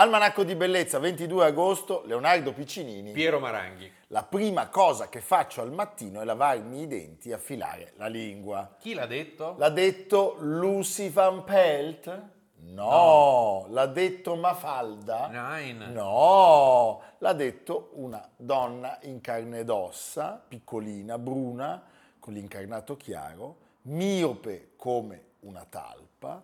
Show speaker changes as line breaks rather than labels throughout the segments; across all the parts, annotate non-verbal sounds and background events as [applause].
Almanacco di Bellezza, 22 agosto, Leonardo Piccinini.
Piero Maranghi.
La prima cosa che faccio al mattino è lavarmi i denti e affilare la lingua.
Chi l'ha detto?
L'ha detto Lucy Van Pelt? No. L'ha detto Mafalda?
Nine.
No, l'ha detto una donna in carne ed ossa, piccolina, bruna, con l'incarnato chiaro, miope come una talpa,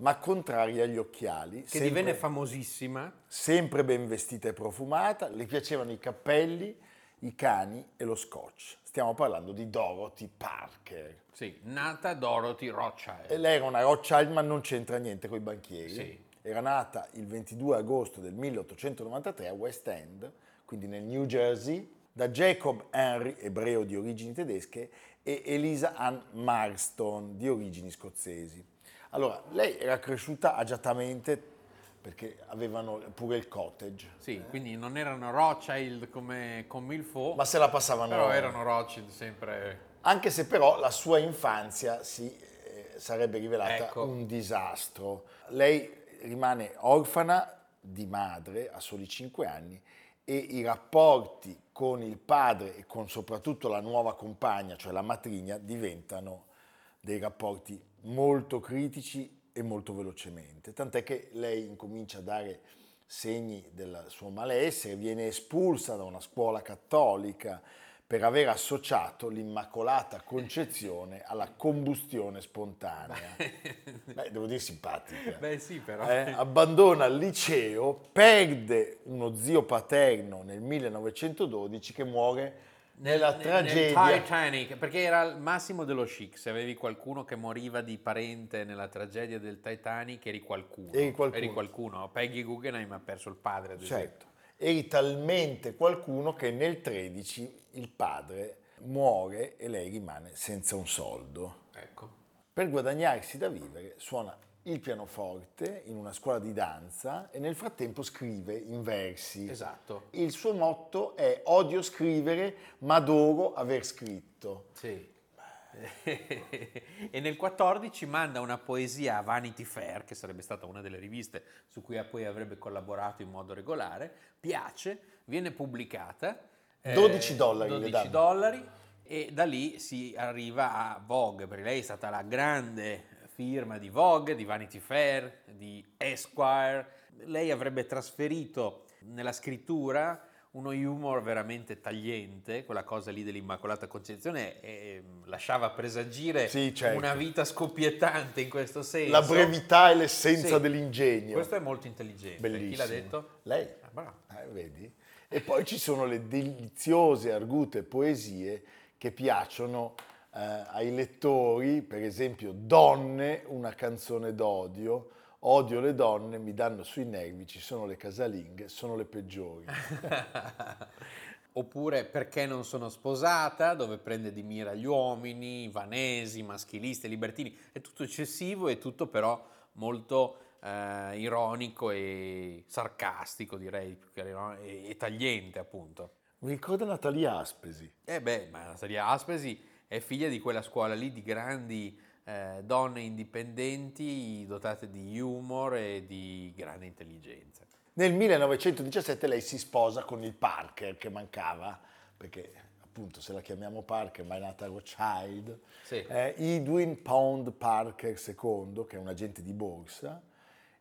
ma contraria agli occhiali.
Che
sempre-
divenne famosissima.
sempre ben vestita e profumata, le piacevano i cappelli, i cani e lo scotch. Stiamo parlando di Dorothy Parker.
Sì, nata Dorothy Rothschild.
E lei era una Rothschild, ma non c'entra niente con i banchieri.
Sì.
Era nata il 22 agosto del 1893 a West End, quindi nel New Jersey, da Jacob Henry, ebreo di origini tedesche, e Elisa Ann Marston, di origini scozzesi. Allora, lei era cresciuta agiatamente perché avevano pure il cottage,
Sì, quindi non erano Rothschild come con Milfo,
ma se la passavano...
però erano Rothschild sempre...
Anche se però la sua infanzia si eh, sarebbe rivelata
Ecco.
un disastro. Lei rimane orfana di madre a soli 5 anni e i rapporti con il padre e con soprattutto la nuova compagna, cioè la matrigna, diventano dei rapporti molto critici e molto velocemente. Tant'è che lei incomincia a dare segni del suo malessere, viene espulsa da una scuola cattolica per aver associato l'Immacolata Concezione alla combustione spontanea. Beh, devo dire simpatica.
Beh sì, però...
Eh, abbandona il liceo, perde uno zio paterno nel 1912 che muore nella
Nel-
tragedia.
Nel Titanic, perché era il massimo dello chic. Se avevi qualcuno che moriva di parente nella tragedia del Titanic, eri qualcuno.
Eri qualcuno.
qualcuno. Peggy Guggenheim ha perso il padre, ad.
Certo, eri talmente qualcuno che nel 13 il padre muore e lei rimane senza un soldo.
Ecco.
Per guadagnarsi da vivere suona il pianoforte in una scuola di danza e nel frattempo scrive in versi.
Esatto.
Il suo motto è odio scrivere ma adoro aver scritto.
Sì. [laughs] e nel 14 manda una poesia a Vanity Fair, che sarebbe stata una delle riviste su cui poi avrebbe collaborato in modo regolare, piace, viene pubblicata. eh,
12 dollari le
12
danno.
dollari e da lì si arriva a Vogue, perché lei è stata la grande firma di Vogue, di Vanity Fair, di Esquire. Lei avrebbe trasferito nella scrittura uno humor veramente tagliente, quella cosa lì dell'Immacolata Concezione eh, lasciava presagire
Sì, certo.
una vita scoppiettante in questo senso.
La brevità e l'essenza
Sì.
dell'ingegno.
Questo è molto intelligente.
Bellissimo.
Chi l'ha detto?
Lei.
Ah, bravo.
Eh, vedi? E poi ci sono le deliziose, argute poesie che piacciono ai lettori, per esempio Donne, una canzone d'odio, odio le donne, mi danno sui nervi, ci sono le casalinghe, sono le peggiori. [laughs]
Oppure Perché non sono sposata, dove prende di mira gli uomini, vanesi, maschilisti, libertini. È tutto eccessivo e tutto però molto eh, ironico e sarcastico, direi, e, e tagliente appunto.
Mi ricorda Natalia Aspesi.
Eh beh, ma Natalia Aspesi è figlia di quella scuola lì di grandi eh, donne indipendenti dotate di humor e di grande intelligenza.
Nel 1917 lei si sposa con il Parker che mancava, perché appunto se la chiamiamo Parker, ma è nata Rothschild,
Sì.
eh, Edwin Pound Parker II, che è un agente di borsa,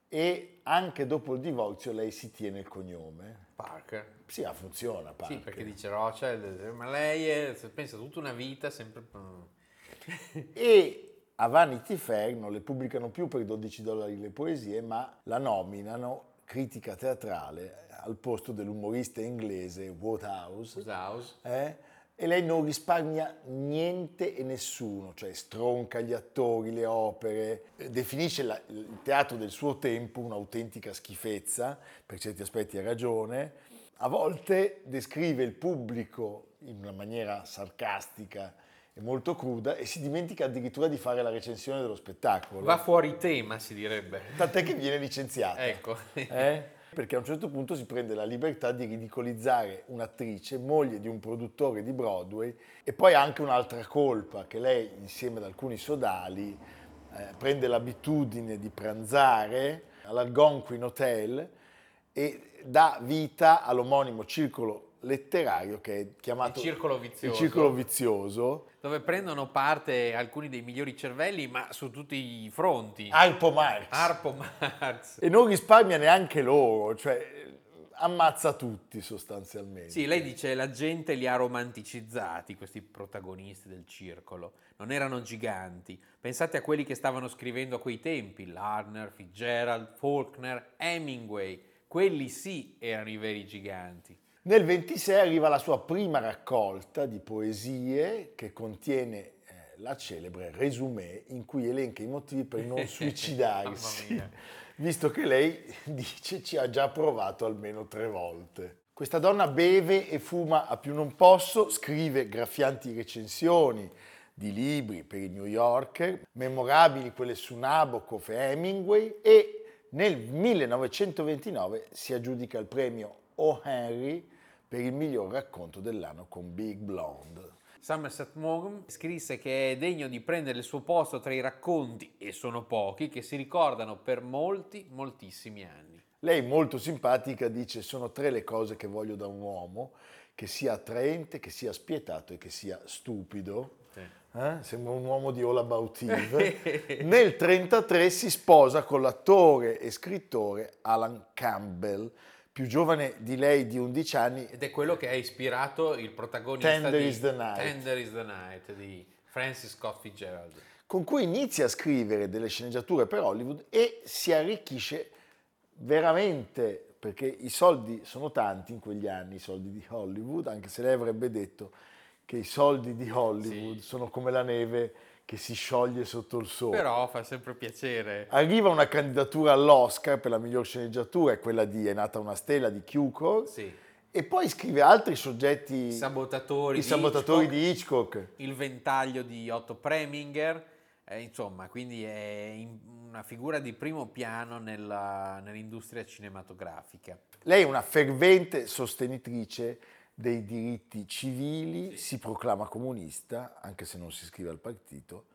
e anche dopo il divorzio lei si tiene il cognome.
Parker.
Sì, ma funziona Parker.
Sì, perché dice Rothschild, ma lei è, pensa tutta una vita sempre... [laughs]
E a Vanity Fair non le pubblicano più per 12 dollari le poesie, ma la nominano critica teatrale al posto dell'umorista inglese Woodhouse.
House.
eh? E lei non risparmia niente e nessuno, cioè stronca gli attori, le opere, eh, definisce la- il teatro del suo tempo un'autentica schifezza, per certi aspetti ha ragione, a volte descrive il pubblico in una maniera sarcastica è molto cruda e si dimentica addirittura di fare la recensione dello spettacolo.
Va fuori tema, si direbbe.
Tant'è che viene licenziata.
Ecco.
Eh? Perché a un certo punto si prende la libertà di ridicolizzare un'attrice, moglie di un produttore di Broadway, e poi anche un'altra colpa, che lei insieme ad alcuni sodali eh, prende l'abitudine di pranzare all'Algonquin Hotel e dà vita all'omonimo circolo letterario che è chiamato
Il circolo vizioso.
il circolo vizioso.
Dove prendono parte alcuni dei migliori cervelli, ma su tutti i fronti.
Arpo Marx.
Arpo Marx.
e non risparmia neanche loro, cioè ammazza tutti sostanzialmente.
Sì, lei dice la gente li ha romanticizzati, questi protagonisti del circolo. Non erano giganti. Pensate a quelli che stavano scrivendo a quei tempi, Larner, Fitzgerald, Faulkner, Hemingway. Quelli sì erano i veri giganti.
Nel 26 arriva la sua prima raccolta di poesie che contiene eh, la celebre Resumé in cui elenca i motivi per non [laughs] suicidarsi, visto che lei [laughs] dice ci ha già provato almeno tre volte. Questa donna beve e fuma a più non posso, scrive graffianti recensioni di libri per il New Yorker, memorabili quelle su Nabokov e Hemingway e nel 1929 si aggiudica il premio O. Henry per il miglior racconto dell'anno con Big Blonde.
Somerset Maugham scrisse che è degno di prendere il suo posto tra i racconti, e sono pochi, che si ricordano per molti, moltissimi anni.
Lei molto simpatica dice sono tre le cose che voglio da un uomo, che sia attraente, che sia spietato e che sia stupido.
Sì.
Eh? Sembra un uomo di All About Eve. [laughs] Nel 1933 si sposa con l'attore e scrittore Alan Campbell, più giovane di lei di 11 anni.
Ed è quello che ha ispirato il protagonista
Tender
di
is the Night.
Tender is the Night di Francis Scott Fitzgerald.
con cui inizia a scrivere delle sceneggiature per Hollywood e si arricchisce veramente, perché i soldi sono tanti in quegli anni, i soldi di Hollywood, anche se lei avrebbe detto che i soldi di Hollywood
Sì.
sono come la neve che si scioglie sotto il sole.
Però fa sempre piacere.
Arriva una candidatura all'Oscar per la miglior sceneggiatura, è quella di È nata una stella di Cukor,
Sì.
e poi scrive altri soggetti,
I sabotatori,
i
di
sabotatori
Hitchcock,
di Hitchcock.
il ventaglio di Otto Preminger, eh, insomma, quindi è una figura di primo piano nella- nell'industria cinematografica.
Lei è una fervente sostenitrice dei diritti civili, si proclama comunista, anche se non si iscrive al partito,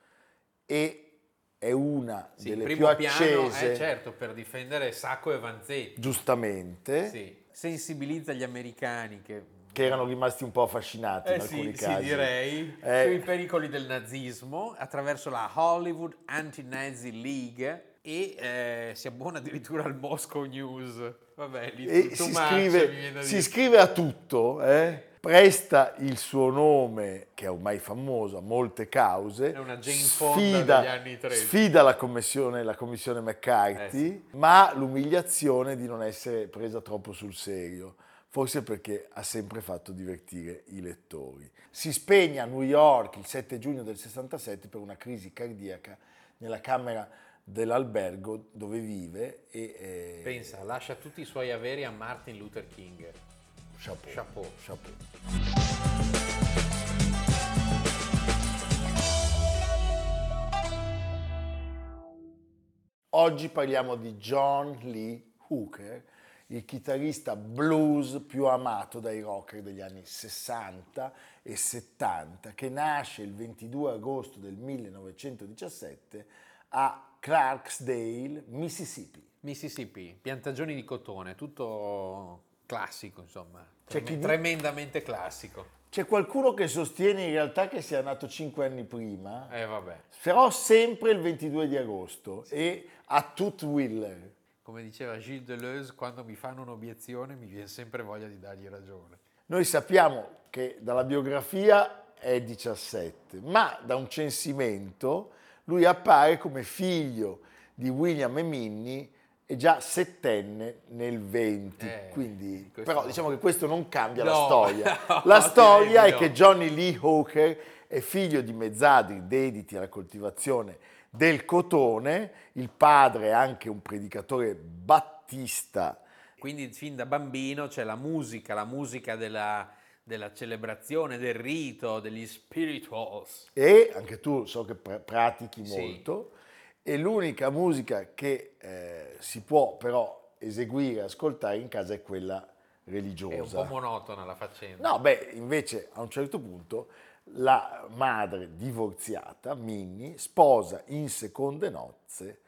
e è una
Sì,
delle
primo
più
piano
accese,
è certo per difendere Sacco e Vanzetti.
giustamente,
Sì. Sensibilizza gli americani che
che erano rimasti un po' affascinati in
Eh
alcuni
sì, sì,
casi.
direi,
Eh,
sui pericoli del nazismo attraverso la Hollywood Anti-Nazi League e eh, si abbona addirittura al Moscow News. Vabbè, lì
e si,
much,
scrive, si
dire.
iscrive a tutto, eh? presta il suo nome, che è ormai famoso, a molte cause,
È una Jane Fonda degli anni 30.
sfida la commissione, la commissione McCarthy,
Eh
ma ha l'umiliazione di non essere presa troppo sul serio, forse perché ha sempre fatto divertire i lettori. Si spegne a New York il 7 giugno del 67 per una crisi cardiaca nella camera dell'albergo dove vive e... eh,
Pensa, lascia tutti i suoi averi a Martin Luther King.
Chapeau.
Chapeau.
Chapeau. Oggi parliamo di John Lee Hooker, il chitarrista blues più amato dai rocker degli anni 60 e 70, che nasce il 22 agosto del 1917 a Clarksdale, Mississippi.
Mississippi, piantagioni di cotone, tutto classico, insomma.
C'è
Trem- Tremendamente classico.
C'è qualcuno che sostiene in realtà che sia nato cinque anni prima,
Eh vabbè,
però sempre il 22 di agosto e a Tutwiller.
come diceva Gilles Deleuze, quando mi fanno un'obiezione mi viene sempre voglia di dargli ragione.
Noi sappiamo che dalla biografia è 17, ma da un censimento lui appare come figlio di William e Minnie e già settenne nel 20.
Eh,
Quindi, però
no.
diciamo che questo non cambia la
No,
storia. [laughs]
no,
La storia è che Johnny Lee Hooker è figlio di mezzadri dediti alla coltivazione del cotone, il padre è anche un predicatore battista
Quindi fin da bambino c'è la musica, la musica della, della celebrazione, del rito, degli spirituals.
E anche tu so che pr- pratichi
Sì.
molto. E l'unica musica che eh, si può però eseguire ascoltare in casa è quella
È un
religiosa.
po' monotona la faccenda.
No, beh, invece a un certo punto la madre divorziata, Minnie, sposa in seconde nozze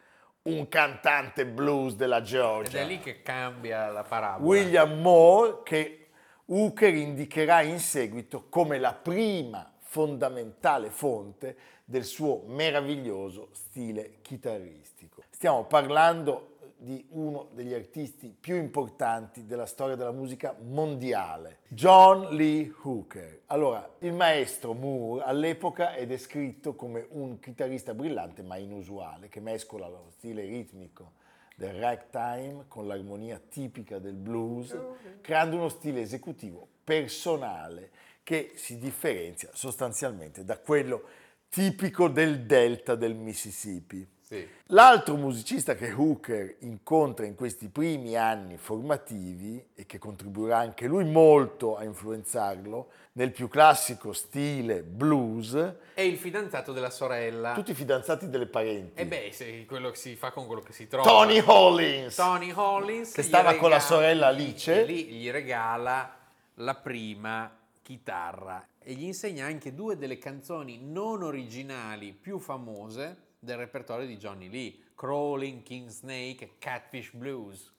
un cantante blues della
Ed
Georgia,
è lì che cambia la parabola.
William Moore, che Hooker indicherà in seguito come la prima fondamentale fonte del suo meraviglioso stile chitarristico. Stiamo parlando di uno degli artisti più importanti della storia della musica mondiale, John Lee Hooker. Allora, il maestro Moore all'epoca è descritto come un chitarrista brillante ma inusuale, che mescola lo stile ritmico del ragtime con l'armonia tipica del blues, creando uno stile esecutivo personale che si differenzia sostanzialmente da quello tipico del delta del Mississippi.
Sì.
L'altro musicista che Hooker incontra in questi primi anni formativi e che contribuirà anche lui molto a influenzarlo nel più classico stile blues,
È il fidanzato della sorella.
tutti i fidanzati delle parenti.
E beh, se quello che si fa con quello che si trova.
Tony Hollins,
Tony Hollins
che stava con la
regala-
sorella Alice.
e lì gli regala la prima chitarra e gli insegna anche due delle canzoni non originali più famose del repertorio di Johnny Lee, Crawling King Snake Catfish Blues.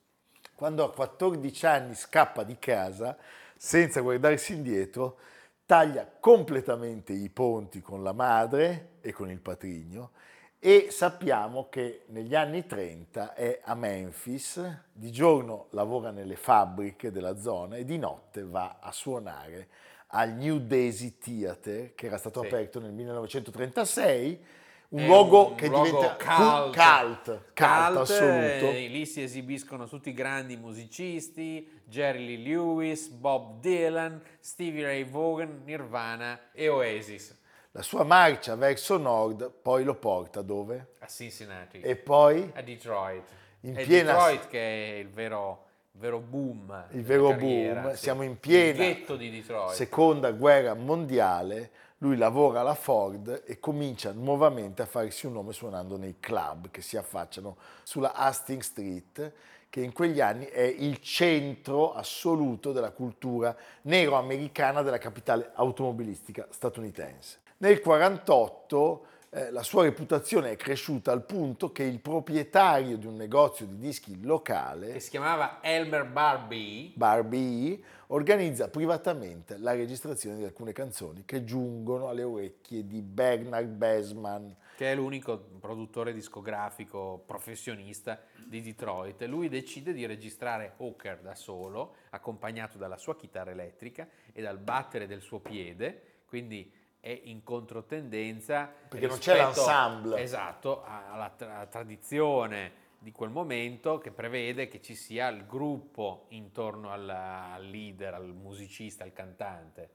quando a 14 anni scappa di casa senza guardarsi indietro, taglia completamente i ponti con la madre e con il patrigno e sappiamo che negli anni 30 è a Memphis, di giorno lavora nelle fabbriche della zona e di notte va a suonare al New Daisy Theater che era stato
Sì.
aperto nel 1936, un luogo
un
che
luogo
diventa
cult.
cult, cult,
Cult,
assoluto.
eh, lì si esibiscono tutti i grandi musicisti, Jerry Lee Lewis, Bob Dylan, Stevie Ray Vaughan, Nirvana e Oasis
La sua marcia verso nord poi lo porta dove?
a Cincinnati,
E poi
a Detroit.
In
è
piena-
Detroit che è il vero, il vero boom.
il vero
carriera,
boom,
sì.
siamo in
Il
piena
ghetto di Detroit.
seconda guerra mondiale, lui lavora alla Ford e comincia nuovamente a farsi un nome suonando nei club che si affacciano sulla Hastings Street, che in quegli anni è il centro assoluto della cultura nero-americana della capitale automobilistica statunitense. Nel 1948 eh, la sua reputazione è cresciuta al punto che il proprietario di un negozio di dischi locale
che si chiamava Elmer Barbie,
Barbie organizza privatamente la registrazione di alcune canzoni che giungono alle orecchie di Bernard Besman.
che è l'unico produttore discografico professionista di Detroit. Lui decide di registrare Hawker da solo, accompagnato dalla sua chitarra elettrica e dal battere del suo piede, quindi è in controtendenza
Perché non c'è l'ensemble.
Esatto, alla tra- tradizione di quel momento che prevede che ci sia il gruppo intorno alla- al leader, al musicista, al cantante.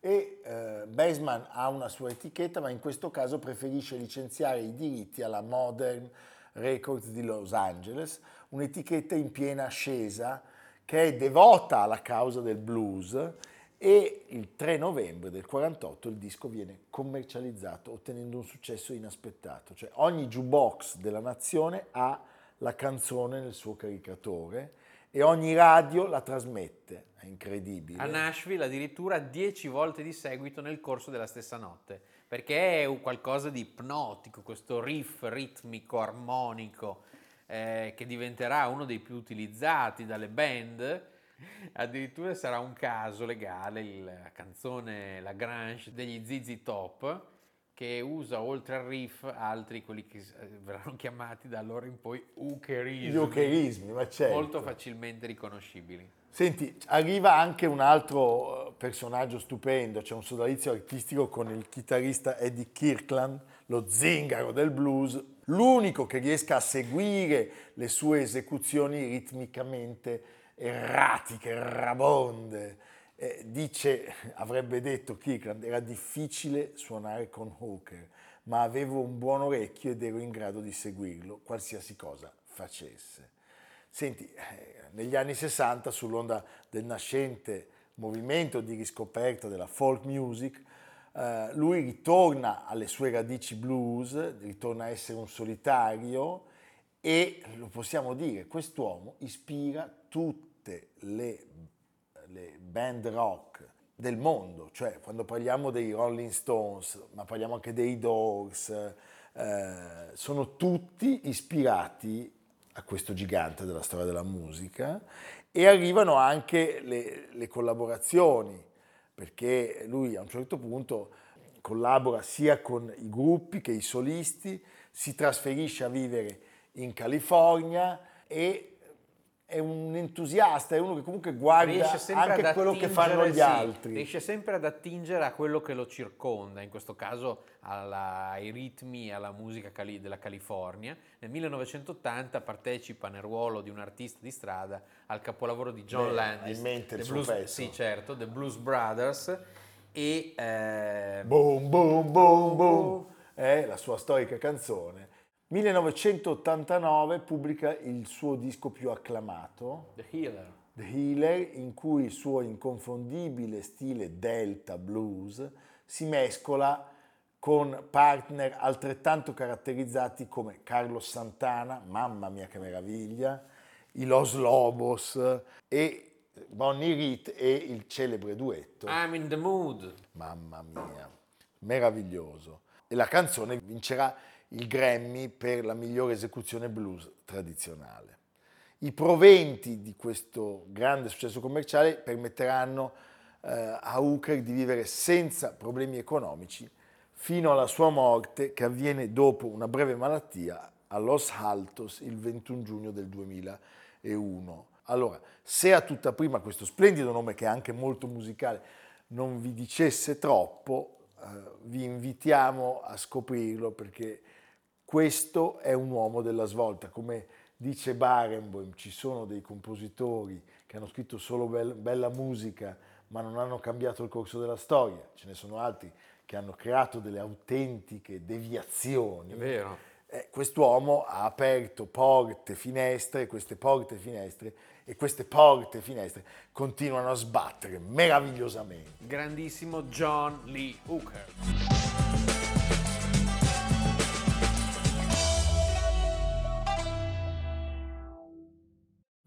E eh, Besman ha una sua etichetta, ma in questo caso preferisce licenziare i diritti alla Modern Records di Los Angeles, un'etichetta in piena ascesa che è devota alla causa del blues e il 3 novembre del 48 il disco viene commercializzato ottenendo un successo inaspettato, cioè ogni jukebox della nazione ha la canzone nel suo caricatore e ogni radio la trasmette, è incredibile.
A Nashville addirittura 10 volte di seguito nel corso della stessa notte, perché è qualcosa di ipnotico, questo riff ritmico, armonico, eh, che diventerà uno dei più utilizzati dalle band. Addirittura sarà un caso legale la canzone La Grange degli ZZ Top, che usa oltre al riff altri, quelli che eh, verranno [laughs] chiamati da allora in poi hookerismi,
Gli hookerismi, ma certo.
molto facilmente riconoscibili.
Senti, arriva anche un altro eh, personaggio stupendo, c'è un sodalizio artistico con il chitarrista Eddie Kirkland, lo zingaro del blues, l'unico che riesca a seguire le sue esecuzioni ritmicamente erratiche, rabonde. Eh, dice, avrebbe detto Kirkland, era difficile suonare con Hooker, ma avevo un buon orecchio ed ero in grado di seguirlo, qualsiasi cosa facesse. Senti, eh, negli anni 60, sull'onda del nascente movimento di riscoperta della folk music, eh, lui ritorna alle sue radici blues, ritorna a essere un solitario e lo possiamo dire, quest'uomo ispira tutte le, le band rock del mondo, cioè quando parliamo dei Rolling Stones, ma parliamo anche dei Dogs, eh, sono tutti ispirati a questo gigante della storia della musica e arrivano anche le, le collaborazioni, perché lui a un certo punto collabora sia con i gruppi che i solisti, si trasferisce a vivere in California e è un entusiasta, è uno che comunque guarda anche quello che fanno gli
sì,
altri.
Riesce sempre ad attingere a quello che lo circonda, in questo caso alla, ai ritmi e alla musica cali, della California. Nel 1980 partecipa nel ruolo di un artista di strada al capolavoro di John
Beh,
Landis,
in mente il
The Blues,
pezzo.
sì, certo, The Blues Brothers e eh,
Boom, boom, boom, boom, è la sua storica canzone. 1989 pubblica il suo disco più acclamato,
The Healer.
The Healer, in cui il suo inconfondibile stile delta blues si mescola con partner altrettanto caratterizzati come Carlos Santana, mamma mia che meraviglia, i Los Lobos e Bonnie Raitt e il celebre duetto
I'm in the mood.
Mamma mia, meraviglioso. E la canzone vincerà il Grammy per la migliore esecuzione blues tradizionale. I proventi di questo grande successo commerciale permetteranno eh, a Hooker di vivere senza problemi economici fino alla sua morte che avviene dopo una breve malattia a Los Altos il 21 giugno del 2001. Allora, se a tutta prima questo splendido nome che è anche molto musicale non vi dicesse troppo, eh, vi invitiamo a scoprirlo perché questo è un uomo della svolta. Come dice Barenboim, ci sono dei compositori che hanno scritto solo bel- bella musica ma non hanno cambiato il corso della storia, ce ne sono altri che hanno creato delle autentiche deviazioni.
È vero.
Eh, quest'uomo ha aperto porte, finestre, queste porte, finestre e queste porte, finestre continuano a sbattere meravigliosamente.
Grandissimo John Lee Hooker.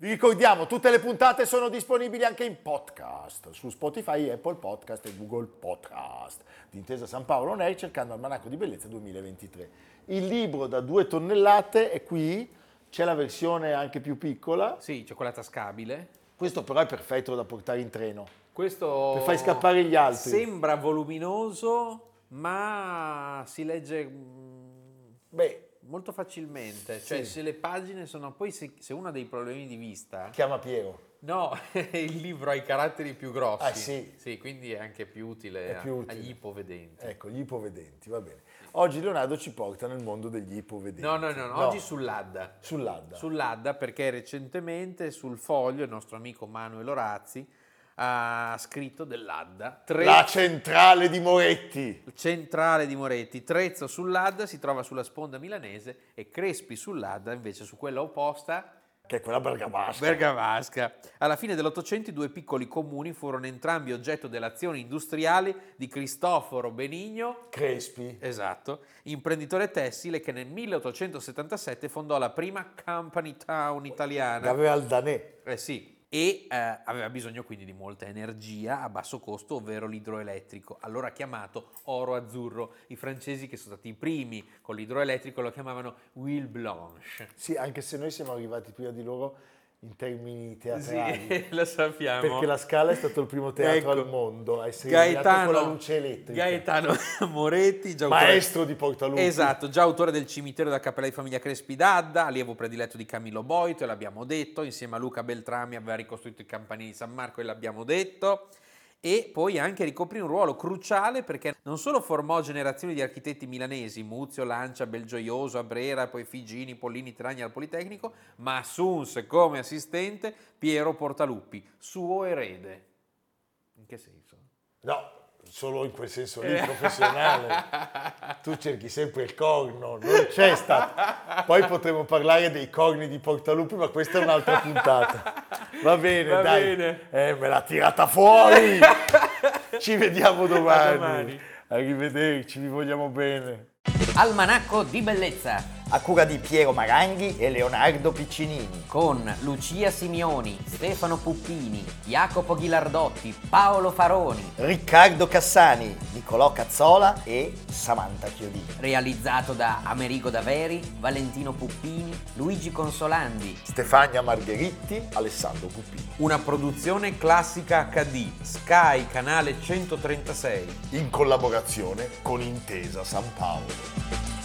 Vi ricordiamo, tutte le puntate sono disponibili anche in podcast su Spotify, Apple Podcast e Google Podcast di Intesa San Paolo On Air cercando Almanacco di Bellezza 2023. Il libro da due tonnellate è qui, c'è la versione anche più piccola,
Sì, c'è quella tascabile.
questo però è perfetto da portare in treno.
Questo
Per fai scappare gli altri.
Sembra voluminoso, ma si legge mm,
Beh,
molto facilmente. Cioè,
Sì.
se le pagine sono. Poi, se, se uno ha dei problemi di vista.
chiama Piero.
No, [laughs] il libro ha i caratteri più grossi.
Ah, sì?
Sì, quindi è anche più utile, a-
più utile.
agli ipovedenti.
Ecco, gli ipovedenti, va bene. Oggi Leonardo ci porta nel mondo degli ipovedenti.
No, no, no, no, oggi sull'Adda.
Sull'Adda.
Sull'Adda perché recentemente sul foglio il nostro amico Manuel Orazzi ha scritto dell'Adda. Tre-
La centrale di Moretti.
centrale di Moretti. Trezzo sull'Adda si trova sulla sponda milanese e Crespi sull'Adda invece su quella opposta
Che è quella bergamasca.
Bergamasca. Alla fine dell'Ottocento i due piccoli comuni furono entrambi oggetto dell'azione industriale di Cristoforo Benigno,
Crespi.
esatto, imprenditore tessile che nel 1877 fondò la prima company town italiana.
Aveva il Danè.
Eh sì, e eh, aveva bisogno quindi di molta energia a basso costo, ovvero l'idroelettrico, allora chiamato oro azzurro. I francesi che sono stati i primi con l'idroelettrico lo chiamavano Huile Blanche.
Sì, anche se noi siamo arrivati prima di loro in termini teatrali.
Sì, [laughs] lo sappiamo.
Perché la Scala è stato il primo teatro
Ecco.
al mondo a essere
Gaetano,
con la luce elettrica.
Gaetano [laughs] Moretti, già autore-
Maestro di Portalupi.
Esatto, già autore del cimitero della cappella di famiglia Crespi d'Adda, allievo prediletto di Camillo Boito, e l'abbiamo detto, insieme a Luca Beltrami aveva ricostruito i campanili di San Marco e l'abbiamo detto. E poi anche ricoprì un ruolo cruciale perché non solo formò generazioni di architetti milanesi, Muzio, Lancia, Belgioioso, Abrera, poi Figini, Pollini, Tragni al Politecnico, ma assunse come assistente Piero Portaluppi, suo erede. In che senso?
No, solo in quel senso lì professionale. [laughs] tu cerchi sempre il corno, non c'è stato. Poi potremo parlare dei corni di Portalupi, ma questa è un'altra puntata. Va bene,
Va
dai.
bene.
Eh, me l'ha tirata fuori. [laughs] Ci vediamo domani.
domani.
Arrivederci, vi vogliamo bene.
Almanacco di bellezza.
A cura di Piero Maranghi e Leonardo Piccinini.
con Lucia Simioni, Stefano Puppini, Jacopo Ghilardotti, Paolo Faroni,
Riccardo Cassani, Nicolò Cazzola e Samantha Chiodini.
realizzato da Amerigo Daveri, Valentino Puppini, Luigi Consolandi,
Stefania Margheritti, Alessandro Puppini.
Una produzione classica HD, Sky, canale 136.
In collaborazione con Intesa San Paolo.